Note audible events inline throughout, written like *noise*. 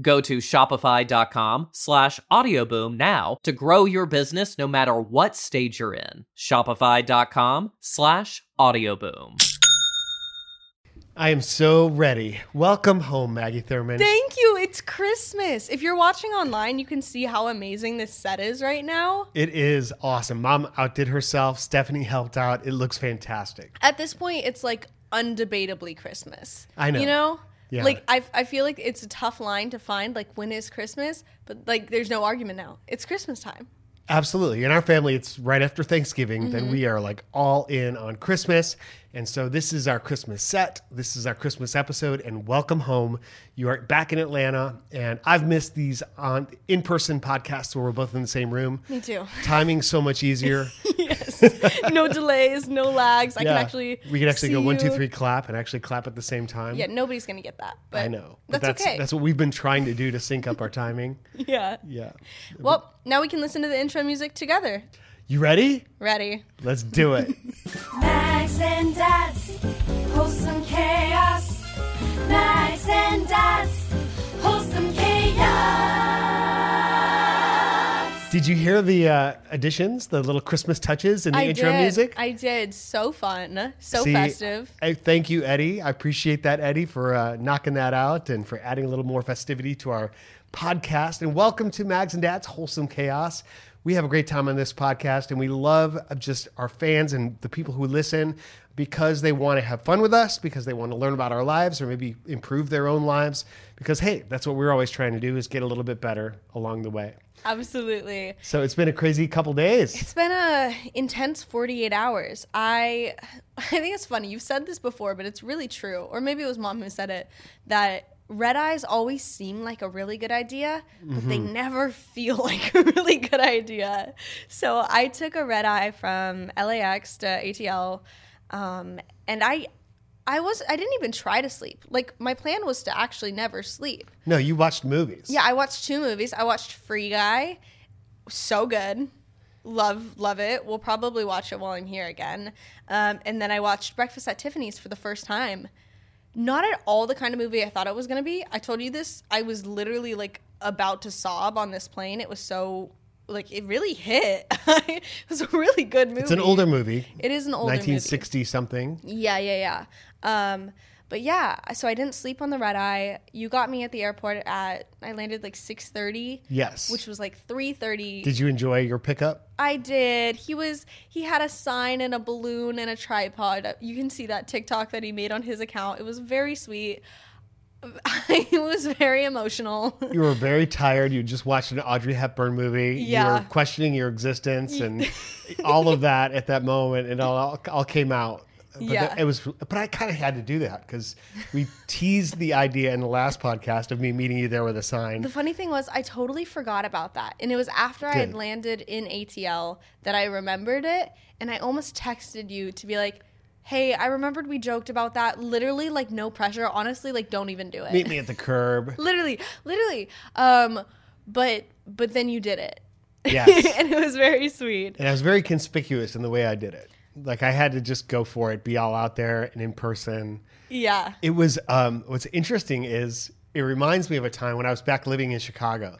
Go to shopify.com slash audioboom now to grow your business no matter what stage you're in. Shopify.com slash audioboom. I am so ready. Welcome home, Maggie Thurman. Thank you. It's Christmas. If you're watching online, you can see how amazing this set is right now. It is awesome. Mom outdid herself. Stephanie helped out. It looks fantastic. At this point, it's like undebatably Christmas. I know. You know? Yeah. Like I, I feel like it's a tough line to find. Like when is Christmas? But like there's no argument now. It's Christmas time. Absolutely. In our family, it's right after Thanksgiving. Then Mm-hmm. we are like all in on Christmas. And so this is our Christmas set. This is our Christmas episode. And welcome home. You are back in Atlanta. And I've missed these on in person podcasts where we're both in the same room. Me too. Timing's so much easier. *laughs* yes. No delays, no lags. I Yeah. can actually we can actually go one, two, three, clap, and actually clap at the same time. Yeah, nobody's gonna get that. But I know. But That's, okay. That's what we've been trying to do to sync up our timing. *laughs* yeah. Yeah. Well, now we can listen to the intro music together. You ready? Ready? Let's do it. *laughs* Mags and Dads, wholesome chaos. Mags and Dads, wholesome chaos. Did you hear the uh, additions, the little Christmas touches in the I intro did. music? I did. So fun. So See, festive. I, thank you, Eddie. I appreciate that, Eddie, for uh, knocking that out and for adding a little more festivity to our podcast. And welcome to Mags and Dad's Wholesome Chaos. We have a great time on this podcast, and we love just our fans and the people who listen because they want to have fun with us, because they want to learn about our lives or maybe improve their own lives. Because hey, that's what we're always trying to do is get a little bit better along the way. Absolutely. So it's been a crazy couple days. It's been a intense 48 hours. I *laughs* I think it's funny. You've said this before, but it's really true. Or maybe it was mom who said it that red eyes always seem like a really good idea, but they Mm-hmm. never *laughs* feel like a really good idea. So I took a red eye from LAX to ATL um, and I I was I didn't even try to sleep. Like my plan was to actually never sleep. No, you watched movies. Yeah, I watched two movies. I watched Free Guy. So good. Love, love it. We'll probably watch it while I'm here again. Um, and then I watched Breakfast at Tiffany's for the first time. Not at all the kind of movie I thought it was going to be. I told you this. I was literally like about to sob on this plane. It was so, like, it really hit. *laughs* it was a really good movie. It's an older movie. It is an older movie. 1960 something. Yeah, yeah, yeah. Um, but yeah, so I didn't sleep on the red eye. You got me at the airport at I landed like six thirty. Yes. Which was like three thirty. Did you enjoy your pickup? I did. He was he had a sign and a balloon and a tripod. You can see that TikTok that he made on his account. It was very sweet. *laughs* it was very emotional. You were very tired. You just watched an Audrey Hepburn movie. You Yeah. were questioning your existence and *laughs* all of that at that moment. It all, all came out. But Yeah. it was, but I kind of had to do that because we teased the idea in the last podcast of me meeting you there with a sign. The funny thing was, I totally forgot about that. And it was after I had landed in ATL that I remembered it. And I almost texted you to be like, hey, I remembered we joked about that. Literally, like, no pressure. Honestly, like, don't even do it. Meet me at the curb. *laughs* literally, literally. Um, but but then you did it. Yes. *laughs* and it was very sweet. And I was very conspicuous in the way I did it. Like I had to just go for it, be all out there and in person. Yeah. It was um, what's interesting is it reminds me of a time when I was back living in Chicago,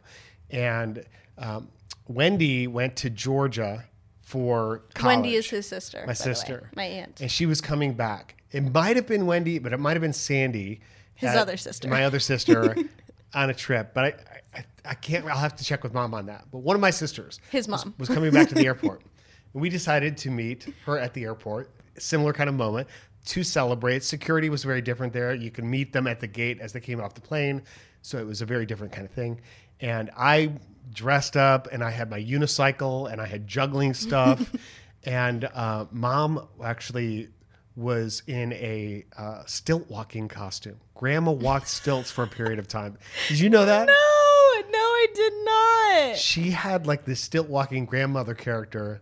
and um, Wendy went to Georgia for college. Wendy is his sister. my sister, My aunt. and she was coming back. It might have been Wendy, but it might have been Sandy, His at- other sister. my other sister, *laughs* on a trip. But I, I, I can't. I'll have to check with mom on that. But one of my sisters, His was- mom. was, coming back to the *laughs* airport. We decided to meet her at the airport. Similar kind of moment to celebrate. Security was very different there. You could meet them at the gate as they came off the plane, so it was a very different kind of thing. And I dressed up, and I had my unicycle, and I had juggling stuff. *laughs* and uh, mom actually was in a uh, stilt walking costume. Grandma walked stilts for a period of time. Did you know that? No, no, I did not. she had like this stilt walking grandmother character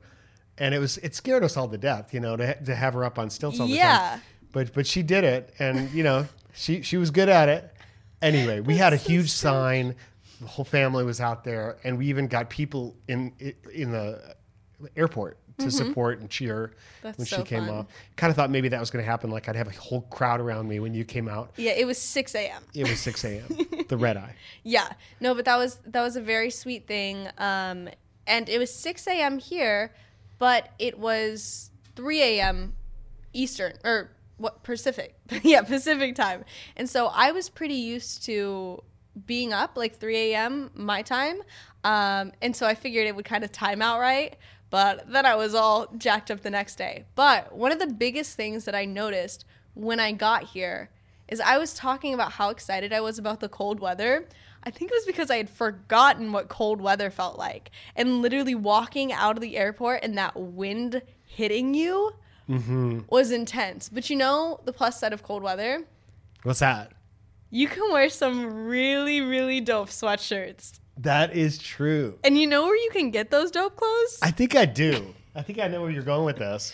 and it was it scared us all to death you know to, to have her up on stilts all the Yeah. time but but she did it and you know she she was good at it anyway we had a huge sign the whole family was out there and we even got people in in the airport to support and cheer Mm-hmm. That's when she came fun. off kind of thought maybe that was going to happen like i'd have a whole crowd around me when you came out Yeah, it was 6 a.m. it was 6 a.m the red eye *laughs* Yeah, no, but that was that was a very sweet thing. Um, and it was 6 a.m. here, but it was 3 a.m. Eastern or what Pacific? *laughs* yeah, Pacific time. And so I was pretty used to being up like 3 a.m. my time, um, and so I figured it would kind of time out right. But then I was all jacked up the next day. But one of the biggest things that I noticed when I got here is I was talking about how excited I was about the cold weather. I think it was because I had forgotten what cold weather felt like. And literally walking out of the airport and that wind hitting you mm-hmm. was intense. But you know, the plus side of cold weather, what's that you can wear some really, really dope sweatshirts. that is true And you know where you can get those dope clothes? I think I do. I think I know where you're going with this.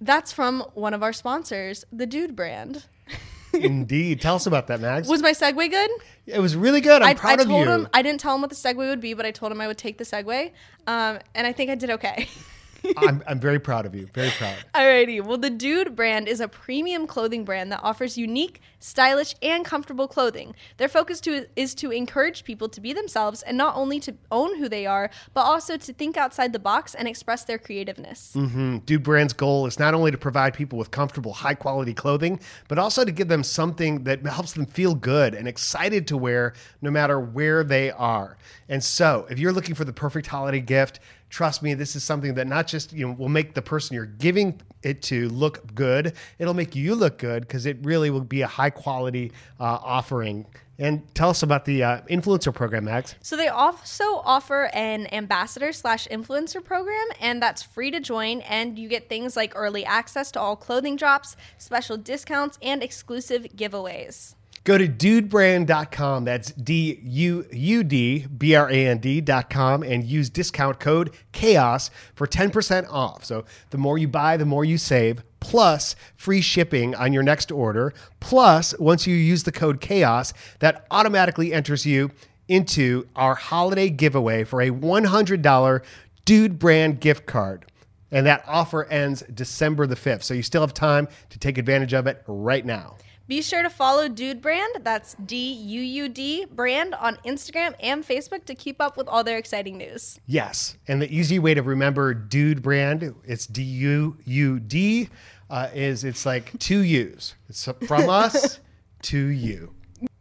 That's from one of our sponsors, the Dude brand. *laughs* Indeed. Tell us about that, Mags. Was my segue good? it was really good. I'm I, proud I of told you. him I didn't tell him what the segue would be, but I told him I would take the segue, um, and I think I did okay. *laughs* *laughs* I'm, I'm very proud of you. Very proud. Alrighty. Well, the Dude brand is a premium clothing brand that offers unique, stylish, and comfortable clothing. Their focus to, is to encourage people to be themselves and not only to own who they are, but also to think outside the box and express their creativeness. Mhm. Dude Brand's goal is not only to provide people with comfortable, high quality clothing, but also to give them something that helps them feel good and excited to wear no matter where they are. And so, if you're looking for the perfect holiday gift, trust me, this is something that not just you know will make the person you're giving it to look good, it'll make you look good because it really will be a high quality uh, offering. And tell us about the uh, influencer program, Mags. So they also offer an ambassador slash influencer program, and that's free to join. And you get things like early access to all clothing drops, special discounts, and exclusive giveaways. Go to dudebrand.com. That's D U U D B R A N D.com and use discount code CHAOS for 10% off. So the more you buy, the more you save, plus free shipping on your next order. Plus, once you use the code CHAOS, that automatically enters you into our holiday giveaway for a $100 Dude Brand gift card. And that offer ends December the 5th. So you still have time to take advantage of it right now. Be sure to follow Dude Brand, that's D U U D brand, on Instagram and Facebook to keep up with all their exciting news. Yes, and the easy way to remember Dude brand, it's D U U D, uh, is it's like two U's. It's from us *laughs* to you.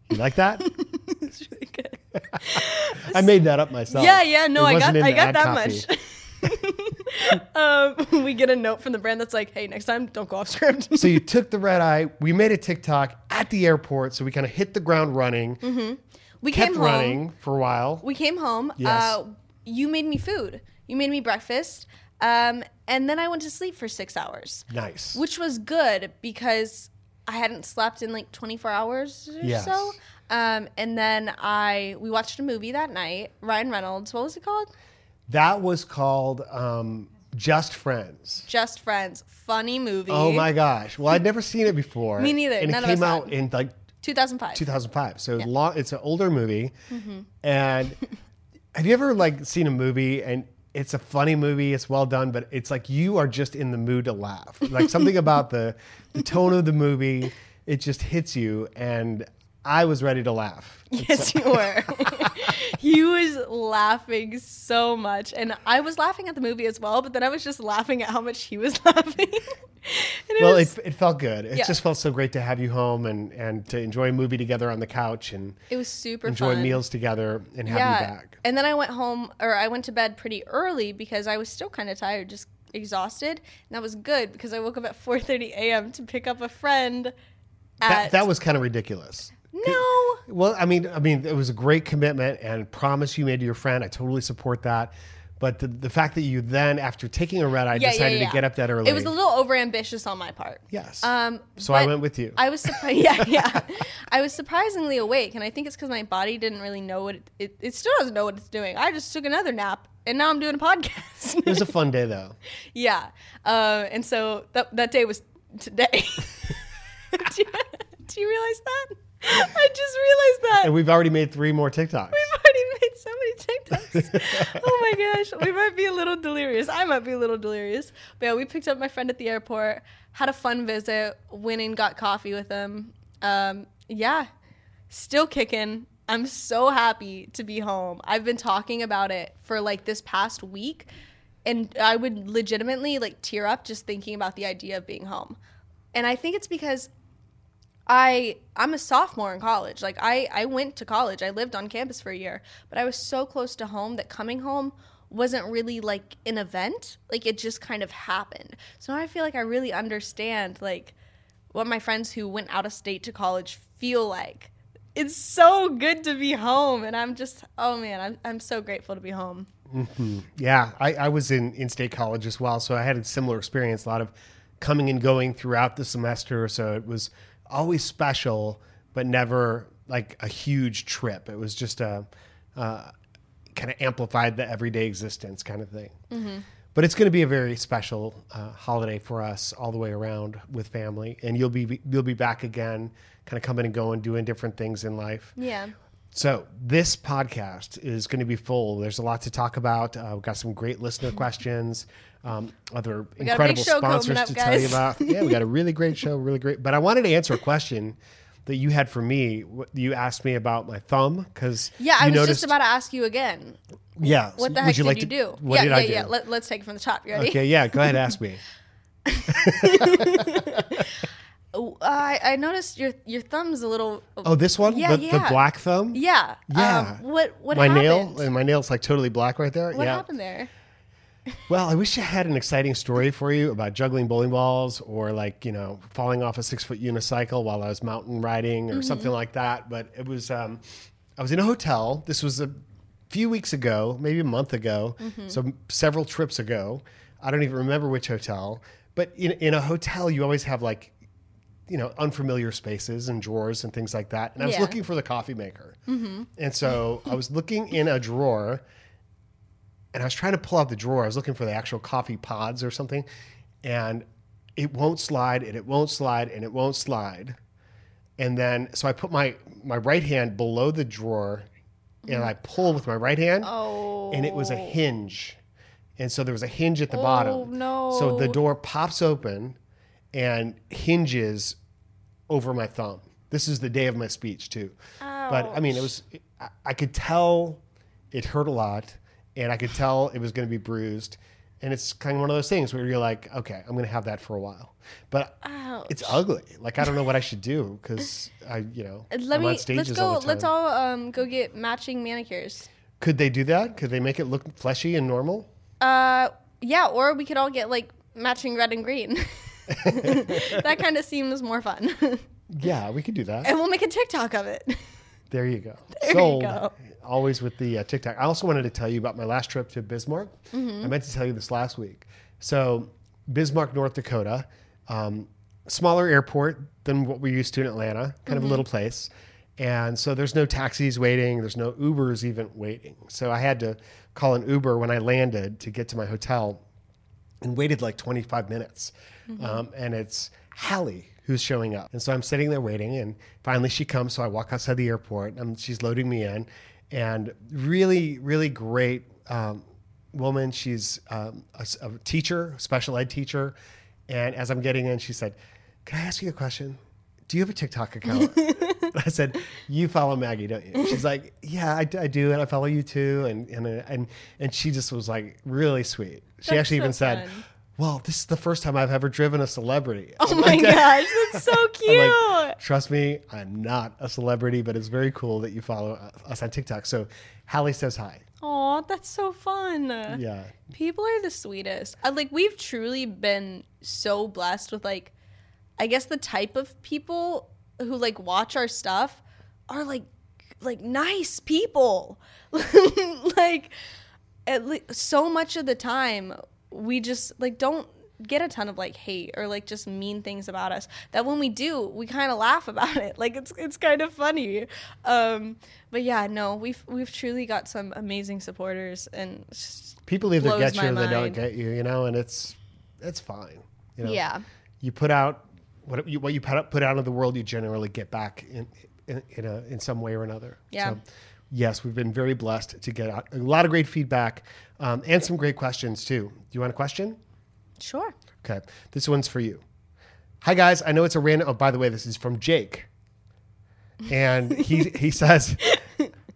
You like that? *laughs* It's really good. *laughs* I made that up myself. Yeah, yeah, no, I got I got that copy. much. *laughs* um, we get a note from the brand that's like, "Hey, next time, don't go off script." so you *laughs* took the red eye. We made a TikTok at the airport, so we kind of hit the ground running. we Kept came home. running for a while. We came home. Yes. Uh, you made me food. You made me breakfast. Um, and then I went to sleep for six hours, nice. which was good because I hadn't slept in like 24 hours or Yes. so. Um, and then I we watched a movie that night. Ryan Reynolds. What was it called? That was called um, Just Friends. Just Friends. Funny movie. Oh my gosh! Well, I'd never seen it before. *laughs* Me neither. And None it came out had. in like 2005. 2005. So long, it's an older movie. Mm-hmm. And *laughs* have you ever like seen a movie and it's a funny movie. It's well done, but it's like you are just in the mood to laugh. Like something about the the tone of the movie, it just hits you, and I was ready to laugh. *laughs* Yes, you were. *laughs* he was laughing so much, and I was laughing at the movie as well. But then I was just laughing at how much he was *laughs* laughing. it Well, was, it, it felt good. It Yeah. just felt so great to have you home and and to enjoy a movie together on the couch and it was super enjoy fun. meals together and have you back. And then I went home, or I went to bed pretty early because I was still kind of tired, just exhausted. And that was good because I woke up at 4:30 a.m. to pick up a friend. At That, that was kind of ridiculous. No. Well, I mean, I mean, it was a great commitment and promise you made to your friend. I totally support that. But the, the fact that you then, after taking a red eye, Yeah, yeah, decided yeah. to get up that early. It was a little overambitious on my part. yes. Um, so I went with you. I was surprised. *laughs* Yeah, yeah. I was surprisingly awake, and I think it's because my body didn't really know what it, it. It still doesn't know what it's doing. I just took another nap, and now I'm doing a podcast. it was a fun day, though. *laughs* yeah. Uh, and so that that day was today. *laughs* do, you, do you realize that? I just realized that. And we've already made three more TikToks. We've already made so many TikToks. *laughs* oh my gosh. We might be a little delirious. I might be a little delirious. But yeah, we picked up my friend at the airport, had a fun visit, went and got coffee with him. Um, yeah, still kicking. I'm so happy to be home. I've been talking about it for like this past week. And I would legitimately like tear up just thinking about the idea of being home. And I think it's because I I'm a sophomore in college. Like I I went to college. I lived on campus for a year, but I was so close to home that coming home wasn't really like an event. Like it just kind of happened. So now I feel like I really understand like what my friends who went out of state to college feel like. It's so good to be home and I'm just oh man, I'm I'm so grateful to be home. Mm-hmm. Yeah, I, I was in in-state college as well, so I had a similar experience. A lot of coming and going throughout the semester, so it was always special, but never like a huge trip. It was just a uh, kind of amplified the everyday existence kind of thing. But it's going to be a very special uh, holiday for us all the way around with family, and you'll be you'll be back again, kind of coming and going, doing different things in life. Yeah. So this podcast is going to be full. There's a lot to talk about. Uh, we've got some great listener *laughs* questions, um, other incredible sponsors up, to tell you about. Yeah, we got a really great show, really great. But I wanted to answer a question that you had for me. What- You asked me about my thumb because Yeah, I was noticed, just about to ask you again. yeah. What the would heck you did like you to- do? What yeah, did yeah, I do? yeah. Let, let's take it from the top. You ready? okay, yeah. Go ahead, ask me. *laughs* I, I noticed your your thumb's a little. Oh, this one, Yeah, the, yeah. the black thumb. Yeah. Yeah. Um, what what my happened? nail, and my nail's like totally black right there. What yeah. happened there? Well, I wish I had an exciting story for you about juggling bowling balls or like, you know, falling off a six foot unicycle while I was mountain riding or mm-hmm. something like that. But it was, um, I was in a hotel. This was a few weeks ago, maybe a month ago. Mm-hmm. So several trips ago. I don't even remember which hotel. But in, in a hotel, you always have like, you know, unfamiliar spaces and drawers and things like that. And I was Yeah. looking for the coffee maker. Mm-hmm. And so I was looking in a drawer and I was trying to pull out the drawer. I was looking for the actual coffee pods or something, and it won't slide, and it won't slide, and it won't slide. And then, so I put my my right hand below the drawer, and I pull with my right hand, Oh. and it was a oh. hinge, and so there was a hinge at the oh, bottom. no. So the door pops open, and hinges over my thumb. This is the day of my speech too. But I mean, it was I, I could tell it hurt a lot, and I could tell it was going to be bruised. And it's kind of one of those things where you're like, okay, I'm going to have that for a while, but it's ugly. Like I don't know what I should do because I, you know, Let I'm me on stages let's go. all the time. let's all um go get matching manicures. Could they do that? Could they make it look fleshy and normal? Uh, yeah, or we could all get like matching red and green. *laughs* that kind of seems more fun, Yeah, we could do that. and we'll make a TikTok of it. *laughs* There you go. you Sold. go. Always with the uh, TikTok. I also wanted to tell you about my last trip to Bismarck. Mm-hmm. I meant to tell you this last week. So, Bismarck, North Dakota, um, smaller airport than what we're used to in Atlanta, kind Mm-hmm. of a little place. And so there's no taxis waiting, there's no Ubers even waiting. So I had to call an Uber when I landed to get to my hotel and waited like 25 minutes. Um, and it's Hallie who's showing up. And so I'm sitting there waiting, and finally she comes. So I walk outside the airport, and she's loading me in. And really, really great um, woman. She's um, a, a teacher, special ed teacher. And as I'm getting in, she said, Can I ask you a question? Do you have a TikTok account? *laughs* I said, "You follow Maggie, don't you?" She's like, "Yeah, I do, and I follow you too." And and and and she just was like really sweet. She That's actually so even said, fun. "Well, this is the first time I've ever driven a celebrity." Oh I'm my like, *laughs* gosh, that's so cute. Like, Trust me, I'm not a celebrity, but it's very cool that you follow uh, us on TikTok. So, Hallie says hi. Aw, that's so fun. Yeah, People are the sweetest. I, like we've truly been so blessed with like I guess the type of people who like watch our stuff are like like nice people. *laughs* like at least so much of the time we just like don't get a ton of like hate or like just mean things about us that when we do we kind of laugh about it *laughs* like it's it's kind of funny um but yeah no we've we've truly got some amazing supporters and people either get you or they don't get you, you know, and it's it's fine. You know, yeah you put out what you, what you put out, put out into the world, you generally get back in in, in, a, in some way or another. Yeah. So, yes, we've been very blessed to get a lot of great feedback um, and some great questions too. Do you want a question? sure Okay, this one's for you. Hi guys, I know it's a random. Oh, by the way, this is from Jake, and he *laughs* he says,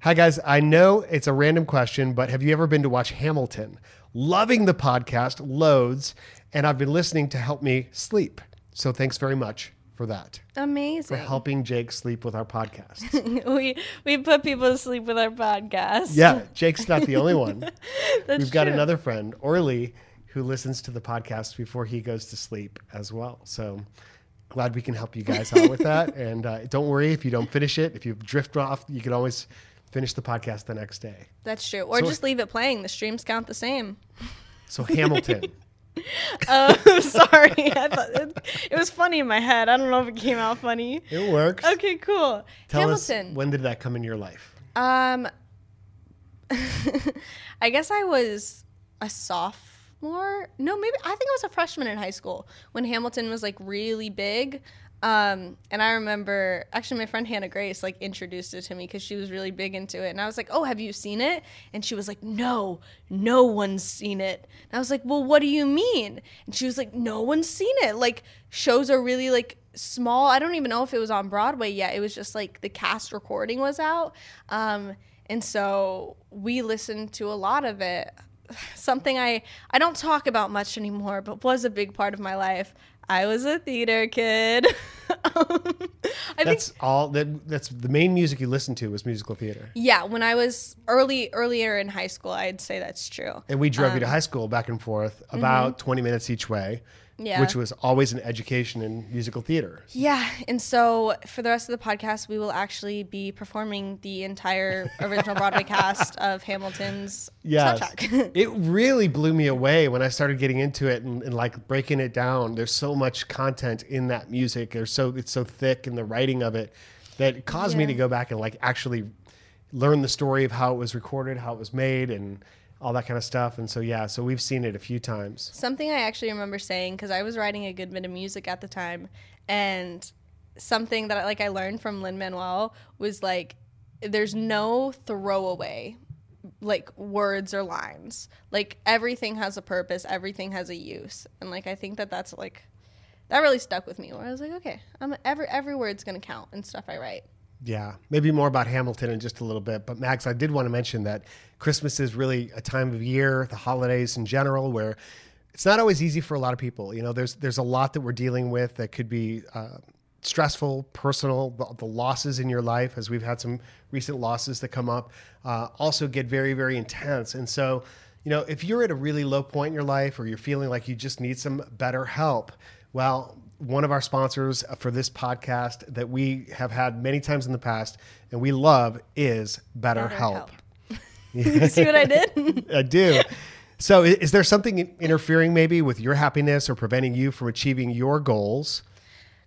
"Hi guys, I know it's a random question, but have you ever been to watch Hamilton? Loving the podcast loads, and I've been listening to help me sleep. So thanks very much for that, Amazing. for helping Jake sleep with our podcast. *laughs* we we put people to sleep with our podcast yeah, Jake's not the only one. *laughs* That's We've got true. another friend, Orly, who listens to the podcast before he goes to sleep as well. So glad we can help you guys out with that. *laughs* And uh, don't worry if you don't finish it. If you drift off, you can always finish the podcast the next day. that's true or So- just leave it playing the streams count the same So Hamilton, oh *laughs* *laughs* sorry I thought it, it was funny in my head i don't know if it came out funny it works. okay cool Tell hamilton us when did that come in your life? Um, *laughs* I guess I was a sophomore. No, maybe I think I was a freshman in high school when Hamilton was like really big. Um, and I remember actually my friend Hannah Grace like introduced it to me because she was really big into it, and I was like, "Oh, have you seen it?" And she was like, "No, no one's seen it." And I was like, "Well, what do you mean?" And she was like, "No one's seen it. Like shows are really like small. I don't even know if it was on Broadway yet. It was just like the cast recording was out." Um, and so we listened to a lot of it. *sighs* Something I I don't talk about much anymore, but was a big part of my life. I was a theater kid. *laughs* um, I think That's all. That that's the main music you listened to was musical theater. yeah, when I was early earlier in high school, I'd say that's true. And we drove you Um, to high school back and forth about 20 minutes each way, mm-hmm. Yeah. which was always an education in musical theater. Yeah, and so for the rest of the podcast, we will actually be performing the entire original Broadway *laughs* cast of Hamilton's Yes. soundtrack. *laughs* it really blew me away when I started getting into it and, and like breaking it down. There's so much content in that music. There's so it's so thick in the writing of it that it caused me to go back and like actually learn the story of how it was recorded, how it was made, and all that kind of stuff. And so yeah, so we've seen it a few times. something I actually remember saying because I was writing a good bit of music at the time, and something that I, like I learned from Lin Manuel was like, there's no throwaway like words or lines. Like everything has a purpose, everything has a use, and like I think that that's like that really stuck with me. Where I was like, okay, I'm every every word's gonna count and stuff I write. Yeah, maybe more about Hamilton in just a little bit. But Mags, I did want to mention that Christmas is really a time of year, the holidays in general, where it's not always easy for a lot of people. You know, there's there's a lot that we're dealing with that could be uh, stressful, personal. The, the losses in your life, as we've had some recent losses that come up, uh, also get very very intense. And so, you know, if you're at a really low point in your life, or you're feeling like you just need some better help, well, one of our sponsors for this podcast that we have had many times in the past and we love is BetterHelp. You *laughs* see what I did? *laughs* I do. So, is there something interfering maybe with your happiness or preventing you from achieving your goals?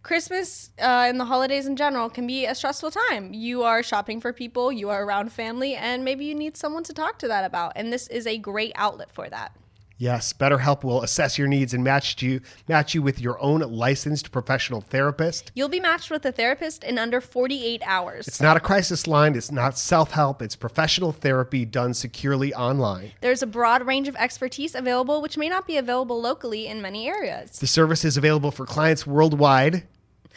Christmas uh, and the holidays in general can be a stressful time. You are shopping for people, you are around family, and maybe you need someone to talk to that about. And this is a great outlet for that. Yes, BetterHelp will assess your needs and match you match you with your own licensed professional therapist. You'll be matched with a therapist in under 48 hours. It's not a crisis line, it's not self-help, it's professional therapy done securely online. There's a broad range of expertise available, which may not be available locally in many areas. The service is available for clients worldwide.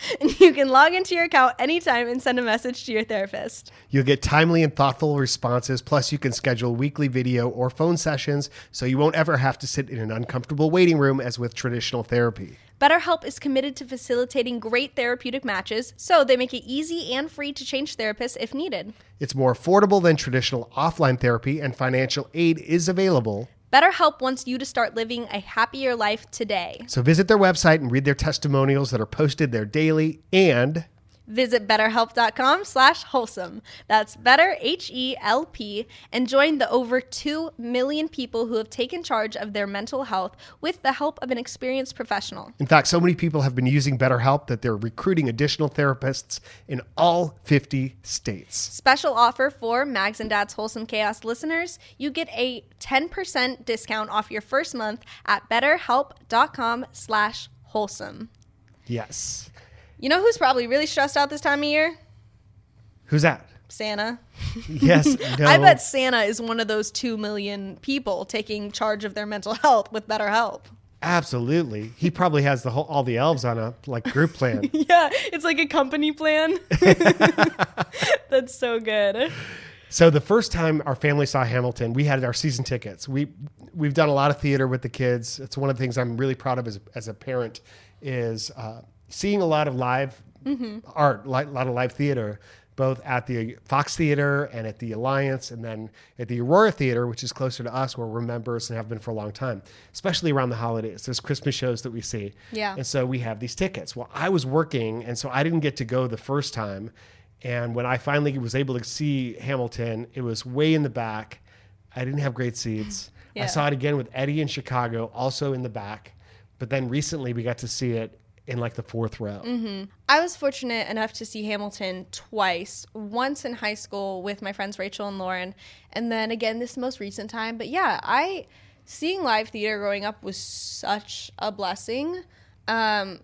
*laughs* And you can log into your account anytime and send a message to your therapist. You'll get timely and thoughtful responses. Plus, you can schedule weekly video or phone sessions so you won't ever have to sit in an uncomfortable waiting room as with traditional therapy. BetterHelp is committed to facilitating great therapeutic matches, so they make it easy and free to change therapists if needed. It's more affordable than traditional offline therapy, and financial aid is available. BetterHelp wants you to start living a happier life today. So visit their website and read their testimonials that are posted there daily and Visit betterhelp.com slash wholesome. That's better, H E L P, and join the over 2 million people who have taken charge of their mental health with the help of an experienced professional. in fact, so many people have been using BetterHelp that they're recruiting additional therapists in all 50 states. Special offer for Mags and Dad's Wholesome Chaos listeners. You get a 10% discount off your first month at betterhelp.com slash wholesome. Yes. You know who's probably really stressed out this time of year? Who's that? Santa. *laughs* Yes. No. *laughs* I bet Santa is one of those 2 million people taking charge of their mental health with better BetterHelp. Absolutely. He probably has the whole all the elves on a like group plan. *laughs* Yeah, it's like a company plan. That's so good. So the first time our family saw Hamilton, we had our season tickets. We we've done a lot of theater with the kids. It's one of the things I'm really proud of as, as a parent is uh, seeing a lot of live mm-hmm. art, li- a lot of live theater, both at the Fox Theater and at the Alliance, and then at the Aurora Theater, which is closer to us, where we're members and have been for a long time, especially around the holidays. There's Christmas shows that we see. Yeah. And so we have these tickets. Well, I was working, and so I didn't get to go the first time. And when I finally was able to see Hamilton, it was way in the back. I didn't have great seats. *laughs* Yeah. I saw it again with Eddie in Chicago, also in the back. But then recently we got to see it in like the fourth row. I was fortunate enough to see Hamilton twice. Once in high school with my friends Rachel and Lauren, and then again this most recent time. But yeah, I seeing live theater growing up was such a blessing. Um,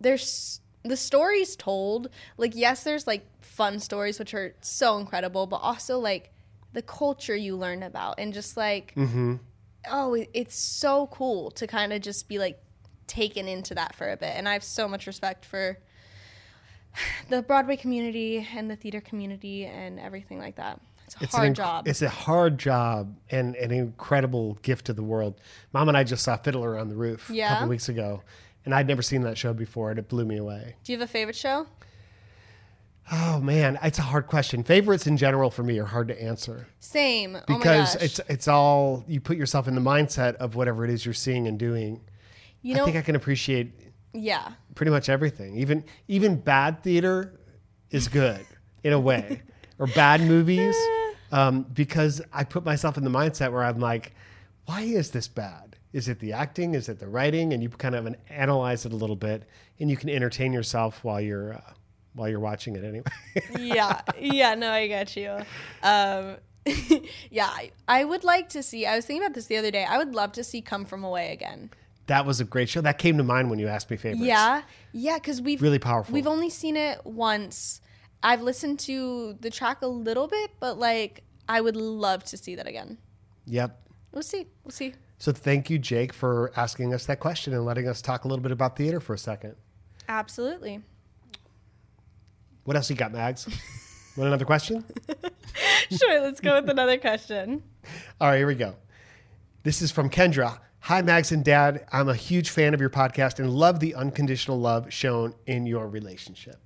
there's the stories told. Like yes, there's like fun stories which are so incredible, but also like the culture you learn about and just like oh, it's so cool to kind of just be like taken into that for a bit. And I have so much respect for the Broadway community and the theater community and everything like that. It's a It's hard inc- job. It's a hard job and an incredible gift to the world. Mom and I just saw Fiddler on the Roof a couple weeks ago, and I'd never seen that show before, and it blew me away. Do you have a favorite show? Oh man, it's a hard question. Favorites in general for me are hard to answer Same. oh my because gosh. it's it's all you put yourself in the mindset of whatever it is you're seeing and doing. You I think I can appreciate yeah. pretty much everything. Even even bad theater is good in a way, or bad movies, *laughs* um, because I put myself in the mindset where I'm like, why is this bad? Is it the acting? Is it the writing? And you kind of analyze it a little bit, and you can entertain yourself while you're uh, while you're watching it anyway. *laughs* yeah yeah no i got you um *laughs* yeah I, I would like to see i was thinking about this the other day i would love to see come from away again that was a great show. That came to mind when you asked me favorites. yeah yeah because we've Really powerful. we've only seen it once i've listened to the track a little bit but like i would love to see that again Yep. we'll see we'll see So thank you, Jake, for asking us that question and letting us talk a little bit about theater for a second. absolutely What else you got, Mags? Want another question? *laughs* sure let's go with another question *laughs* All right, here we go. This is from Kendra. Hi, Mags and Dad. I'm a huge fan of your podcast and love the unconditional love shown in your relationship.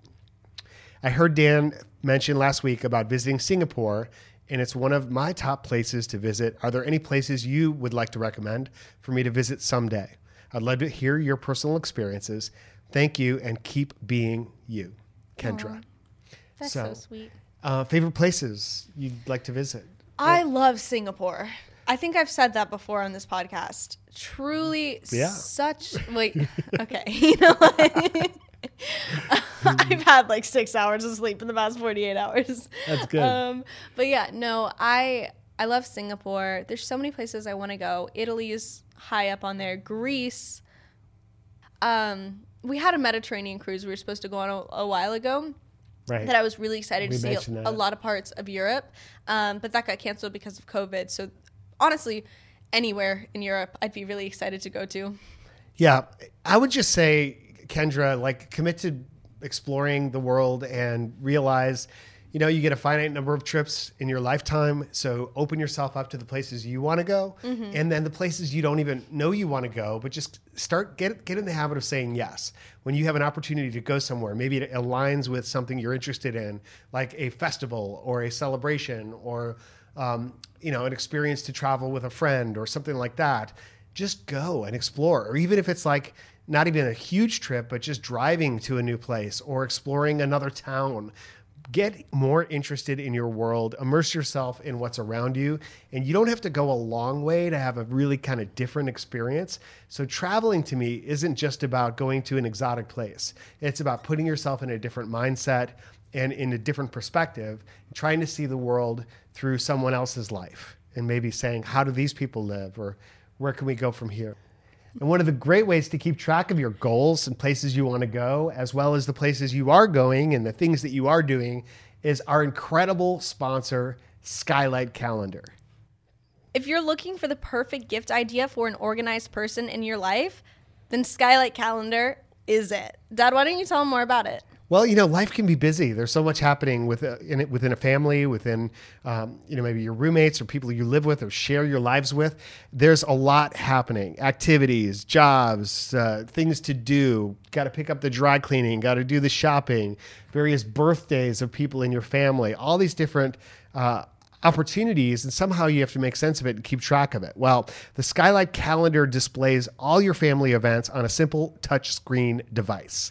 I heard Dan mention last week about visiting Singapore, and it's one of my top places to visit. Are there any places you would like to recommend for me to visit someday? I'd love to hear your personal experiences. Thank you, and keep being you, Kendra. that's so, So- sweet Uh, favorite places you'd like to visit? I love Singapore. I think I've said that before on this podcast. Truly, Yeah. such wait. *laughs* Okay, *laughs* you know? *laughs* I've had like six hours of sleep in the past forty-eight hours. That's good. Um, but yeah, no, I I love Singapore. There's so many places I want to go. Italy is high up on there. Greece. Um, we had a Mediterranean cruise we were supposed to go on a, a while ago Right. that I was really excited We to see a, a lot of parts of Europe, um, but that got canceled because of COVID. So honestly, anywhere in Europe, I'd be really excited to go to. Yeah, I would just say, Kendra, like commit to exploring the world and realize, you know, you get a finite number of trips in your lifetime. So open yourself up to the places you want to go, mm-hmm. and then the places you don't even know you want to go, but just start get get in the habit of saying yes when you have an opportunity to go somewhere. Maybe it aligns with something you're interested in, like a festival or a celebration or um, you know an experience to travel with a friend or something like that just go and explore. Or even if it's like not even a huge trip, but just driving to a new place or exploring another town. Get more interested in your world, immerse yourself in what's around you, and you don't have to go a long way to have a really kind of different experience. So, traveling to me isn't just about going to an exotic place, it's about putting yourself in a different mindset and in a different perspective, trying to see the world through someone else's life and maybe saying, How do these people live? or where can we go from here? And one of the great ways to keep track of your goals and places you want to go, as well as the places you are going and the things that you are doing, is our incredible sponsor, Skylight Calendar. If you're looking for the perfect gift idea for an organized person in your life, then Skylight Calendar is it. Dad, why don't you tell them more about it? Well, you know, life can be busy. There's so much happening with uh, in it, within a family, within um, you know maybe your roommates or people you live with or share your lives with. There's a lot happening: activities, jobs, uh, things to do. Got to pick up the dry cleaning. Got to do the shopping. Various birthdays of people in your family. All these different. Uh, opportunities and somehow you have to make sense of it and keep track of it. Well, the Skylight calendar displays all your family events on a simple touchscreen device.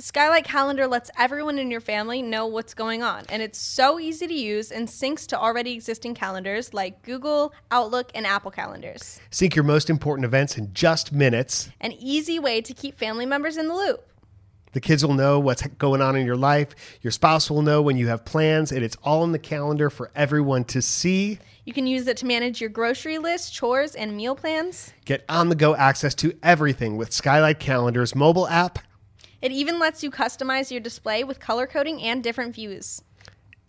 The Skylight Calendar lets everyone in your family know what's going on, and it's so easy to use and syncs to already existing calendars like Google, Outlook, and Apple calendars. Sync your most important events in just minutes. An easy way to keep family members in the loop. The kids will know what's going on in your life. Your spouse will know when you have plans, and it's all in the calendar for everyone to see. You can use it to manage your grocery list, chores, and meal plans. Get on the go access to everything with Skylight Calendar's mobile app. It even lets you customize your display with color coding and different views.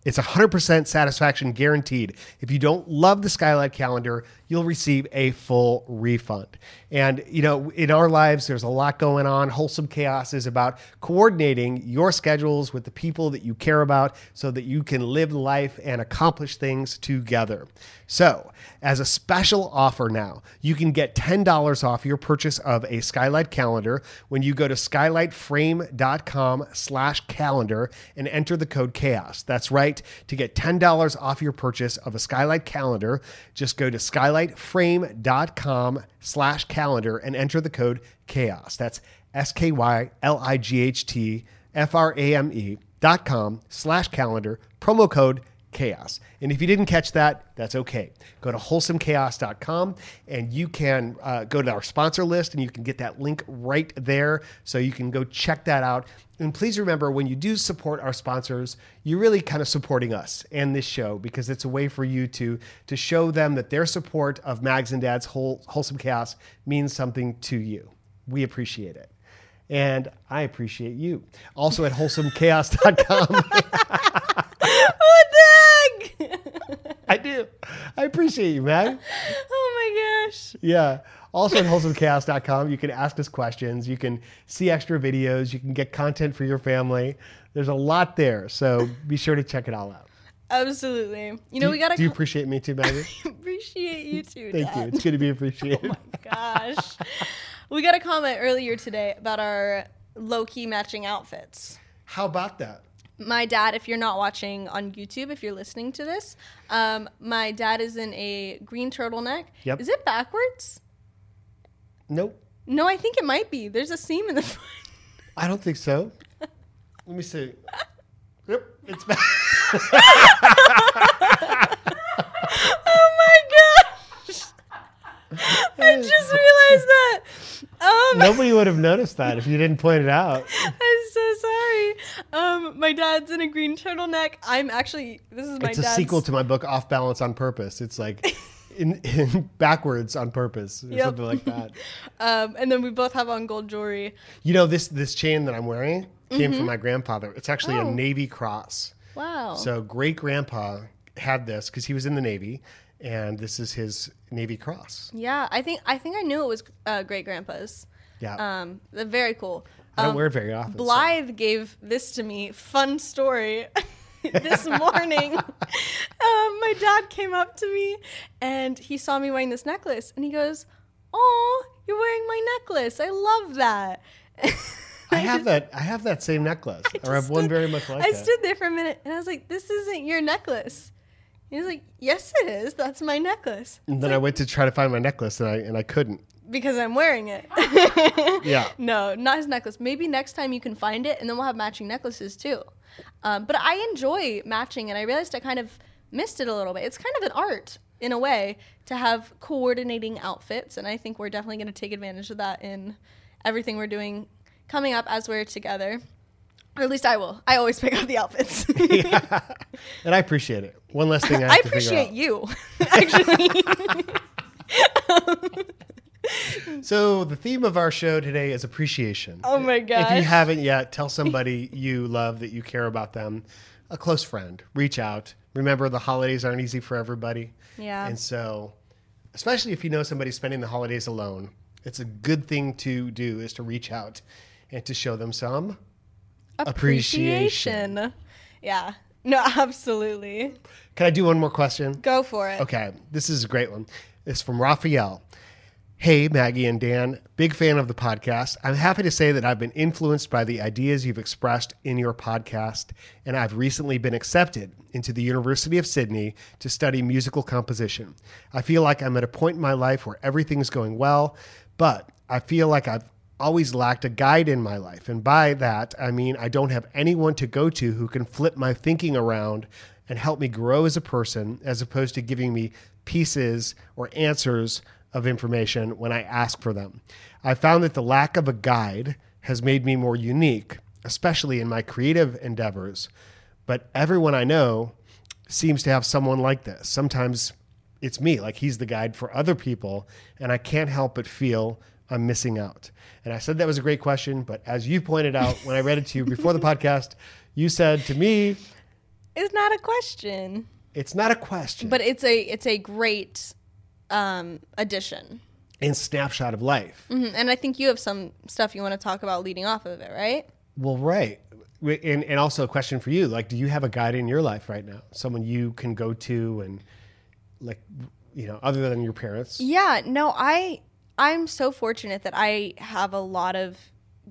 It's 100% satisfaction guaranteed. If you don't love the Skylight calendar, you'll receive a full refund. And, you know, in our lives, there's a lot going on. Wholesome Chaos is about coordinating your schedules with the people that you care about so that you can live life and accomplish things together. So, as a special offer now, you can get $10 off your purchase of a Skylight calendar when you go to skylightframe.com slash calendar and enter the code chaos. That's right. To get $10 off your purchase of a Skylight calendar, just go to skylightframe.com slash calendar and enter the code chaos. That's S-K-Y-L-I-G-H-T F-R-A-M-E dot com slash calendar, promo code chaos. And if you didn't catch that, that's okay. Go to wholesomechaos.com and you can uh, go to our sponsor list and you can get that link right there. So you can go check that out. And please remember when you do support our sponsors, you're really kind of supporting us and this show because it's a way for you to, to show them that their support of Mags and Dad's whole, Wholesome Chaos means something to you. We appreciate it. And I appreciate you. Also at wholesomechaos.com. *laughs* What the heck? I do. I appreciate you, man. oh my gosh. Yeah. Also at wholesomechaos.com, you can ask us questions. You can see extra videos. You can get content for your family. There's a lot there. So be sure to check it all out. Absolutely. You know, do, we got to Do you appreciate me too, Maggie? *laughs* appreciate you too. Thank you. It's good to be appreciated. oh my Gosh. we got a comment earlier today about our low key matching outfits. How about that? My dad, if you're not watching on YouTube, if you're listening to this, um, my dad is in a green turtleneck. Yep. Is it backwards? Nope. No, I think it might be. There's a seam in the *laughs* front. I don't think so. Let me see. Yep. It's back. *laughs* oh my gosh. I just realized that. Um, Nobody would have noticed that if you didn't point it out. *laughs* I'm so sorry. Um, my dad's in a green turtleneck. I'm actually this is my It's a dad's sequel to my book Off Balance on Purpose. It's like *laughs* in, in backwards on purpose or Yep. something like that. *laughs* Um, and then we both have on gold jewelry. You know this this chain that I'm wearing came from my grandfather. It's actually a Mm-hmm. Oh. Navy cross. Wow. So great grandpa had this because he was in the Navy, and this is his Navy cross. yeah, I think I think I knew it was uh, great grandpa's. Yeah, Um, very cool. I don't Um, wear it very often. so- Blythe gave this to me. Fun story. *laughs* this morning, *laughs* um, my dad came up to me and he saw me wearing this necklace and he goes, "Oh, you're wearing my necklace. I love that." I *laughs* have that. I have that same necklace, or I have one stood- very much like it. I stood there for a minute and I was like, "This isn't your necklace." He was like, "Yes, it is. That's my necklace." and then I went to try to find my necklace, and I and I couldn't. Because I'm wearing it. *laughs* Yeah. *laughs* No, not his necklace. Maybe next time you can find it, and then we'll have matching necklaces too. Um, but I enjoy matching, and I realized I kind of missed it a little bit. It's kind of an art in a way to have coordinating outfits, and I think we're definitely going to take advantage of that in everything we're doing coming up as we're together. Or at least I will. I always *laughs* pick out the outfits. *laughs* And I appreciate it. One less thing I, I appreciate you, *laughs* actually. So the theme of our show today is appreciation. Oh my god! If you haven't yet, tell somebody you love that you care about them, a close friend. Reach out. Remember, the holidays aren't easy for everybody. Yeah. And so, especially if you know somebody spending the holidays alone, it's a good thing to do is to reach out and to show them some appreciation. Appreciation. Yeah. No, *laughs* absolutely. Can I do one more question? Go for it. Okay, this is a great one. It's from Raphael. Hey, Maggie and Dan, big fan of the podcast. I'm happy to say that I've been influenced by the ideas you've expressed in your podcast, and I've recently been accepted into the University of Sydney to study musical composition. I feel like I'm at a point in my life where everything's going well, but I feel like I've always lacked a guide in my life. And by that, I mean I don't have anyone to go to who can flip my thinking around and help me grow as a person, as opposed to giving me pieces or answers of information when I ask for them. I found that the lack of a guide has made me more unique, especially in my creative endeavors. But everyone I know seems to have someone like this. Sometimes it's me, like he's the guide for other people, and I can't help but feel I'm missing out. And I said that was a great question, but as you pointed out when I read it to you before the *laughs* podcast, you said to me, It's not a question, it's not a question, but it's a it's a great um, addition. and snapshot of life. Mhm. And I think you have some stuff you want to talk about leading off of it, right? Well, right. And, and also a question for you, like, do you have a guide in your life right now? Someone you can go to and like, you know, other than your parents? Yeah, no, I I'm so fortunate that I have a lot of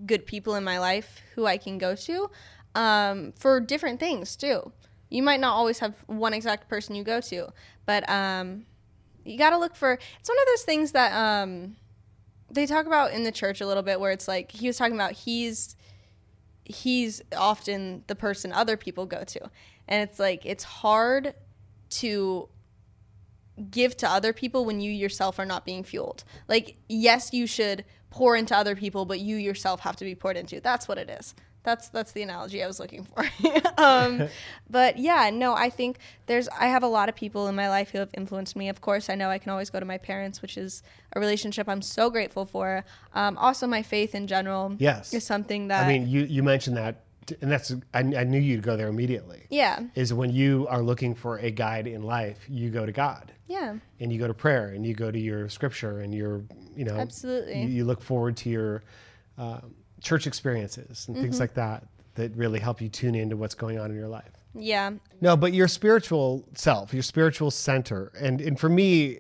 good people in my life who I can go to um, for different things too. You might not always have one exact person you go to, but um, you got to look for. It's one of those things that um, they talk about in the church a little bit, where it's like he was talking about he's he's often the person other people go to, and it's like it's hard to give to other people when you yourself are not being fueled. Like, yes, you should pour into other people, but you yourself have to be poured into. That's what it is. That's that's the analogy I was looking for. *laughs* um, *laughs* but yeah, no, I think there's I have a lot of people in my life who have influenced me. Of course, I know I can always go to my parents, which is a relationship I'm so grateful for. Um, also, my faith in general Yes. is something that I mean, you, you mentioned that, and that's, I, I knew you'd go there immediately. yeah, Is when you are looking for a guide in life, you go to God. yeah, and you go to prayer and you go to your scripture and your you know Absolutely. you, you look forward to your um, church experiences and Mm-hmm. things like that that really help you tune into what's going on in your life yeah, no but your spiritual self your spiritual center and and for me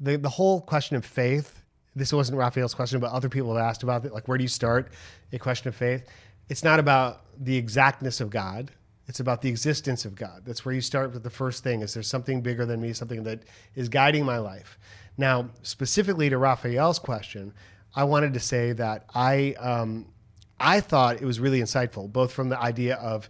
the the whole question of faith this wasn't raphael's question but other people have asked about it like where do you start a question of faith it's not about the exactness of god. It's about the existence of god. That's where you start with the first thing. Is there something bigger than me something that is guiding my life? Now specifically to raphael's question i wanted to say that i um, I thought it was really insightful, both from the idea of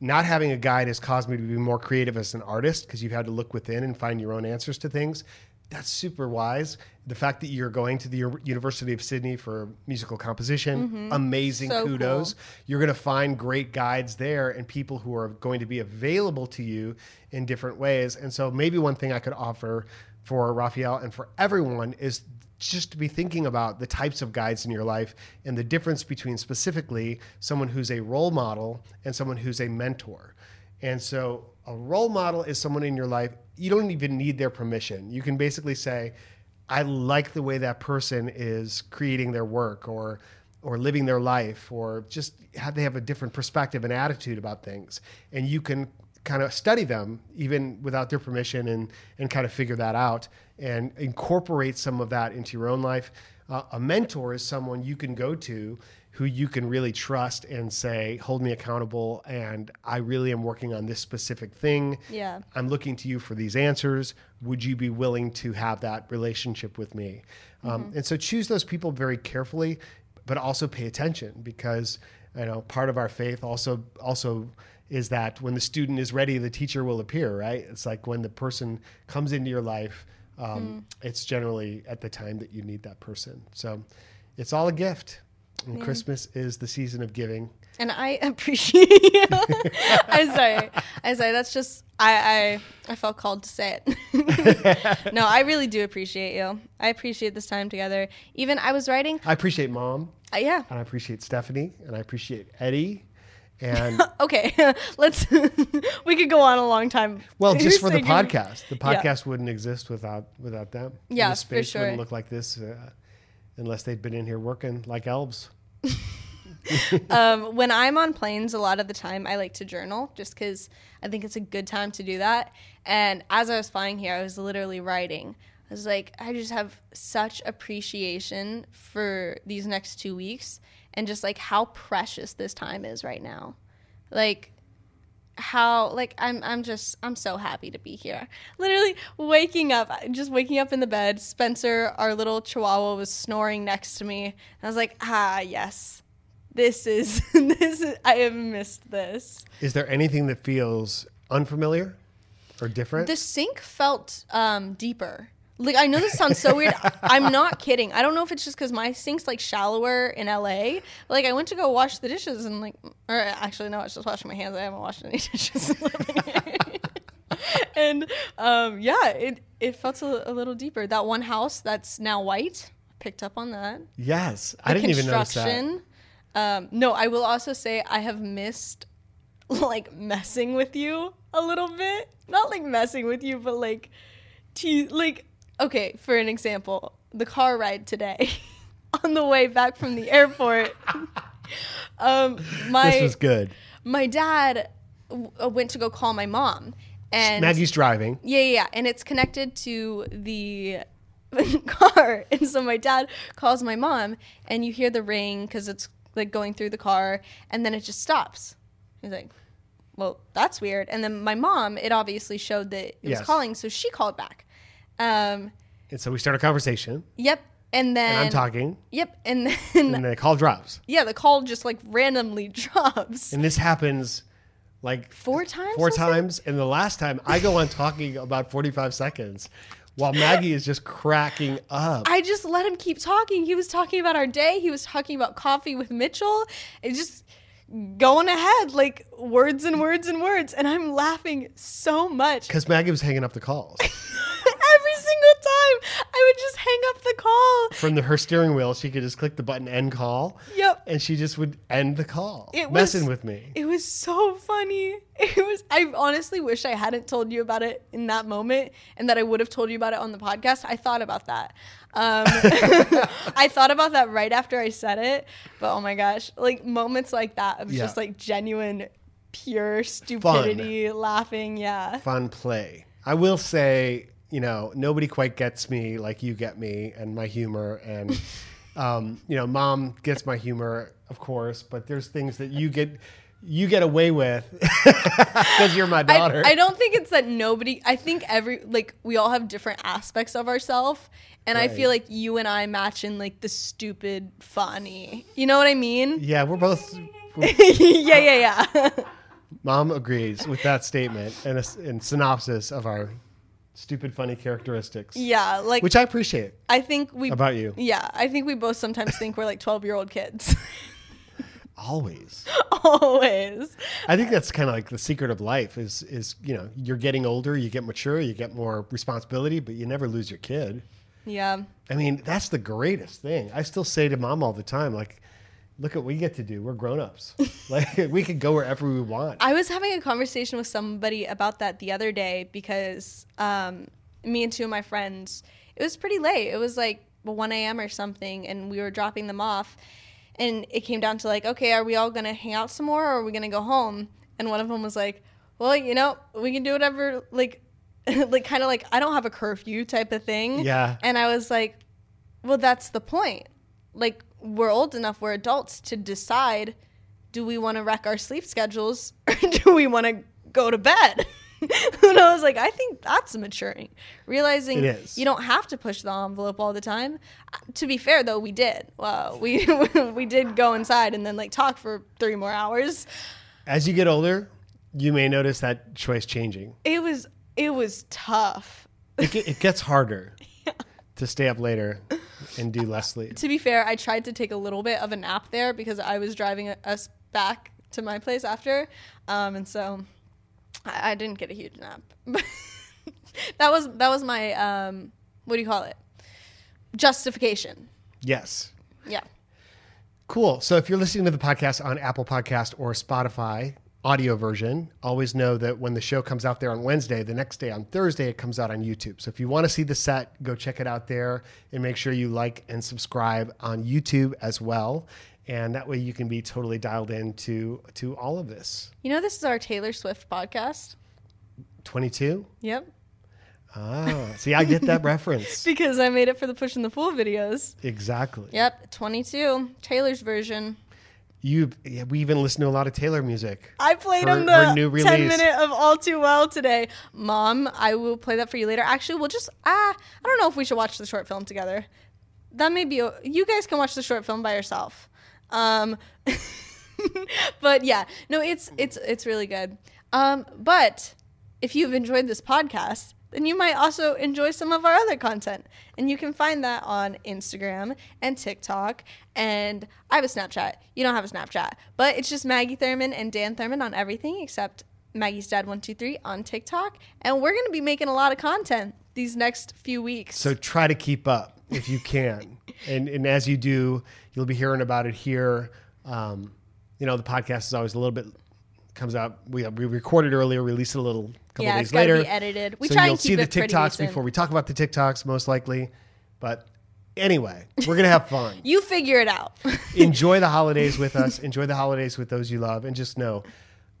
not having a guide has caused me to be more creative as an artist because you've had to look within and find your own answers to things. That's super wise. The fact that you're going to the U- University of Sydney for musical composition, mm-hmm. amazing So kudos. cool. You're going to find great guides there and people who are going to be available to you in different ways. And so maybe one thing I could offer for Raphael and for everyone is just to be thinking about the types of guides in your life and the difference between specifically someone who's a role model and someone who's a mentor. And so a role model is someone in your life, you don't even need their permission. You can basically say, I like the way that person is creating their work or or living their life or just how they have a different perspective and attitude about things. And you can kind of study them even without their permission and and kind of figure that out and incorporate some of that into your own life. Uh, a mentor is someone you can go to who you can really trust and say, hold me accountable. And I really am working on this specific thing. Yeah. I'm looking to you for these answers. Would you be willing to have that relationship with me? Um, and so choose those people very carefully, but also pay attention because you know part of our faith also also is that when the student is ready, the teacher will appear. Right? It's like when the person comes into your life. Um, It's generally at the time that you need that person. So it's all a gift. And Christmas is the season of giving. And I *laughs* appreciate you. *laughs* I'm sorry. I'm sorry. That's just I I I felt called to say it. *laughs* no, I really do appreciate you. I appreciate this time together. Even I was writing. I appreciate mom, Uh, yeah. and I appreciate Stephanie, and I appreciate Eddie, and Okay. Let's. we could go on a long time. well, just for the podcast. The Yeah. podcast wouldn't exist without without them. And Yeah, the for space sure. wouldn't look like this uh, unless they'd been in here working like elves. *laughs* um, when I'm on planes, a lot of the time I like to journal just because I think it's a good time to do that. And as I was flying here, I was literally writing. I was like, I just have such appreciation for these next two weeks and just like how precious this time is right now. Like, how like I'm I'm just I'm so happy to be here. Literally waking up, just waking up in the bed. Spencer, our little chihuahua, was snoring next to me. And I was like, ah, yes, this is *laughs* this is I have missed this. Is there anything that feels unfamiliar or different? The sink felt um, deeper. Like I know this sounds so weird. I'm not kidding. I don't know if it's just because my sink's like shallower in LA. Like I went to go wash the dishes and like, or actually no, I was just washing my hands. I haven't washed any *laughs* dishes. *laughs* and um, yeah, it it felt a, a little deeper. That one house that's now white. Picked up on that. yes, I didn't even notice that. Um, no, I will also say I have missed *laughs* like messing with you a little bit. Not like messing with you, but like, te- like okay. For an example, the car ride today *laughs* on the way back from the airport. *laughs* um, my This was good. my dad w- uh, went to go call my mom, and Maggie's driving. yeah, yeah, yeah. And it's connected to the *laughs* car. And so my dad calls my mom, and you hear the ring because it's like going through the car, and then it just stops. He's like, well, that's weird. And then my mom, it obviously showed that it was calling, so she called back. Um, And so we start a conversation, yep. And then and I'm talking, Yep. And then and the call drops. yeah, the call just like randomly *laughs* drops. And this happens like Four times, Four was it? times. And the last time I go on talking about 45 seconds while Maggie is just cracking up. I just let him keep talking. He was talking about our day. He was talking about coffee with Mitchell. It just going ahead, like words and words and words. And I'm laughing so much. Because Maggie was hanging up the calls *laughs* Every single time, I would just hang up the call. from the, her steering wheel. She could just click the button end call. Yep. And she just would end the call, It messing was- with me. It was so funny. *laughs* It was. I honestly wish I hadn't told you about it in that moment, and that I would have told you about it on the podcast. I thought about that. Um, *laughs* I thought about that right after I said it. But oh my gosh, like moments like that of Yeah. just like genuine, pure stupidity, laughing. Yeah. Fun play. I will say, you know, nobody quite gets me like you get me and my humor. And, *laughs* um, you know, mom gets my humor, of course, but there's things that you get. You get away with *laughs* because you're my daughter. I, I don't think it's that nobody. I think every like we all have different aspects of ourselves, and I feel like you and I match in like the stupid, funny. You know what I mean? yeah, we're both. *laughs* yeah, yeah, yeah. Mom agrees with that statement and a and synopsis of our stupid, funny characteristics, yeah, like which I appreciate I think we about you. Yeah, I think we both sometimes think we're like twelve year old kids. *laughs* Always. Always. I think that's kind of like the secret of life is is you know you're getting older, you get mature, you get more responsibility, but you never lose your kid. Yeah. I mean, that's the greatest thing. I still say to mom all the time, like, look at what we get to do. We're grown ups. *laughs* like we can go wherever we want. I was having a conversation with somebody about that the other day because um, me and two of my friends, it was pretty late. It was like 1 a.m. or something, and we were dropping them off. And it came down to like, okay, are we all going to hang out some more or are we going to go home? And one of them was like, well, you know, we can do whatever, like, *laughs* like kind of like, I don't have a curfew type of thing. Yeah. And I was like, well, that's the point. Like, we're old enough, we're adults to decide do we want to wreck our sleep schedules or *laughs* do we want to go to bed? *laughs* and I was like, I think that's maturing. Realizing you don't have to push the envelope all the time. Uh, To be fair, though, we did. Well, we *laughs* we did go inside and then like talk for three more hours. As you get older, you may notice that choice changing. It was it was tough. It, it gets harder to stay up later and do less *laughs* sleep. To be fair, I tried to take a little bit of a nap there because I was driving us back to my place after, um, and so I, I didn't get a huge nap. *laughs* that was that was my um, what do you call it? Justification. Yes. Yeah. Cool. So if you're listening to the podcast on Apple Podcast or Spotify audio version, always know that when the show comes out there on Wednesday, the next day on Thursday it comes out on YouTube. So if you want to see the set, go check it out there and make sure you like and subscribe on YouTube as well. And that way you can be totally dialed into to all of this. You know, this is our Taylor Swift podcast. 22? Yep. Ah, see, I get that *laughs* reference. Because I made it for the Push in the Pool videos. Exactly. Yep. 22. Taylor's version. You, yeah, we even listen to a lot of Taylor music. I played Her- him the new 10 minute of All Too Well today. Mom, I will play that for you later. Actually, we'll just, ah, I don't know if we should watch the short film together. That may be, you guys can watch the short film by yourself. Um, *laughs* but yeah, no, it's, it's, it's really good. Um, but if you've enjoyed this podcast, then you might also enjoy some of our other content. And you can find that on Instagram and TikTok. And I have a Snapchat. You don't have a Snapchat. But it's just Maggie Thurman and Dan Thurman on everything except Maggie's Dad123 on TikTok. And we're going to be making a lot of content these next few weeks. So try to keep up if you can. *laughs* and, and as you do, you'll be hearing about it here. Um, you know, the podcast is always a little bit comes out. We, we recorded earlier, released it a little couple Yeah, days later. be edited. We so try and you'll keep see the TikToks before we talk about the TikToks, most likely. But anyway, we're gonna have fun. *laughs* you figure it out. *laughs* Enjoy the holidays with us. Enjoy the holidays with those you love, and just know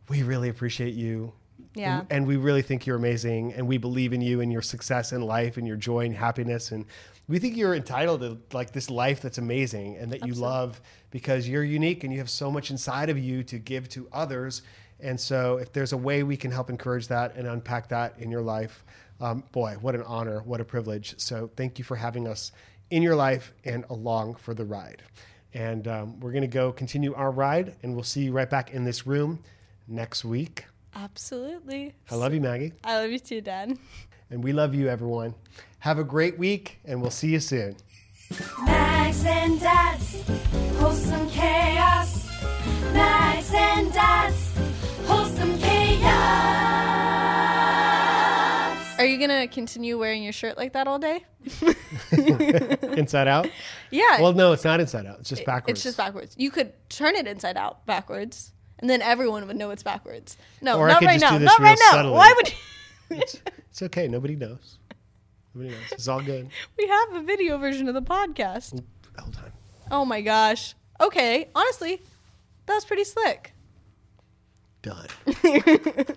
we really appreciate you. Yeah. And, and we really think you're amazing, and we believe in you and your success in life and your joy and happiness, and we think you're entitled to like this life that's amazing and that you love because you're unique and you have so much inside of you to give to others. And so, if there's a way we can help encourage that and unpack that in your life, um, boy, what an honor, what a privilege. So, thank you for having us in your life and along for the ride. And um, we're going to go continue our ride, and we'll see you right back in this room next week. Absolutely. I love you, Maggie. I love you too, Dad. And we love you, everyone. Have a great week, and we'll see you soon. Mags and Dad's wholesome chaos. Mags and Dad's Are you going to continue wearing your shirt like that all day? *laughs* Inside out? Yeah. Well, no, it's not inside out. It's just backwards. It's just backwards. You could turn it inside out backwards, and then everyone would know it's backwards. No, Or not right now. Not right now. subtly. Why would It's, it's okay. Nobody knows. Nobody knows. It's all good. *laughs* we have a video version of the podcast? Hold on. Oh my gosh. Okay, honestly, that was pretty slick. Done. *laughs*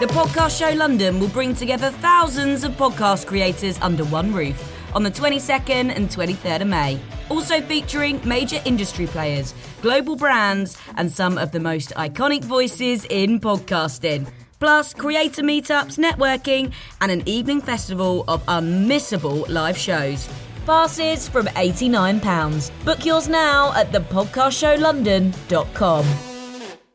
The Podcast Show London will bring together thousands of podcast creators under one roof on the 22nd and 23rd of May. Also featuring major industry players, global brands, and some of the most iconic voices in podcasting. Plus, creator meetups, networking, and an evening festival of unmissable live shows. Passes from £89. Book yours now at thepodcastshowlondon.com.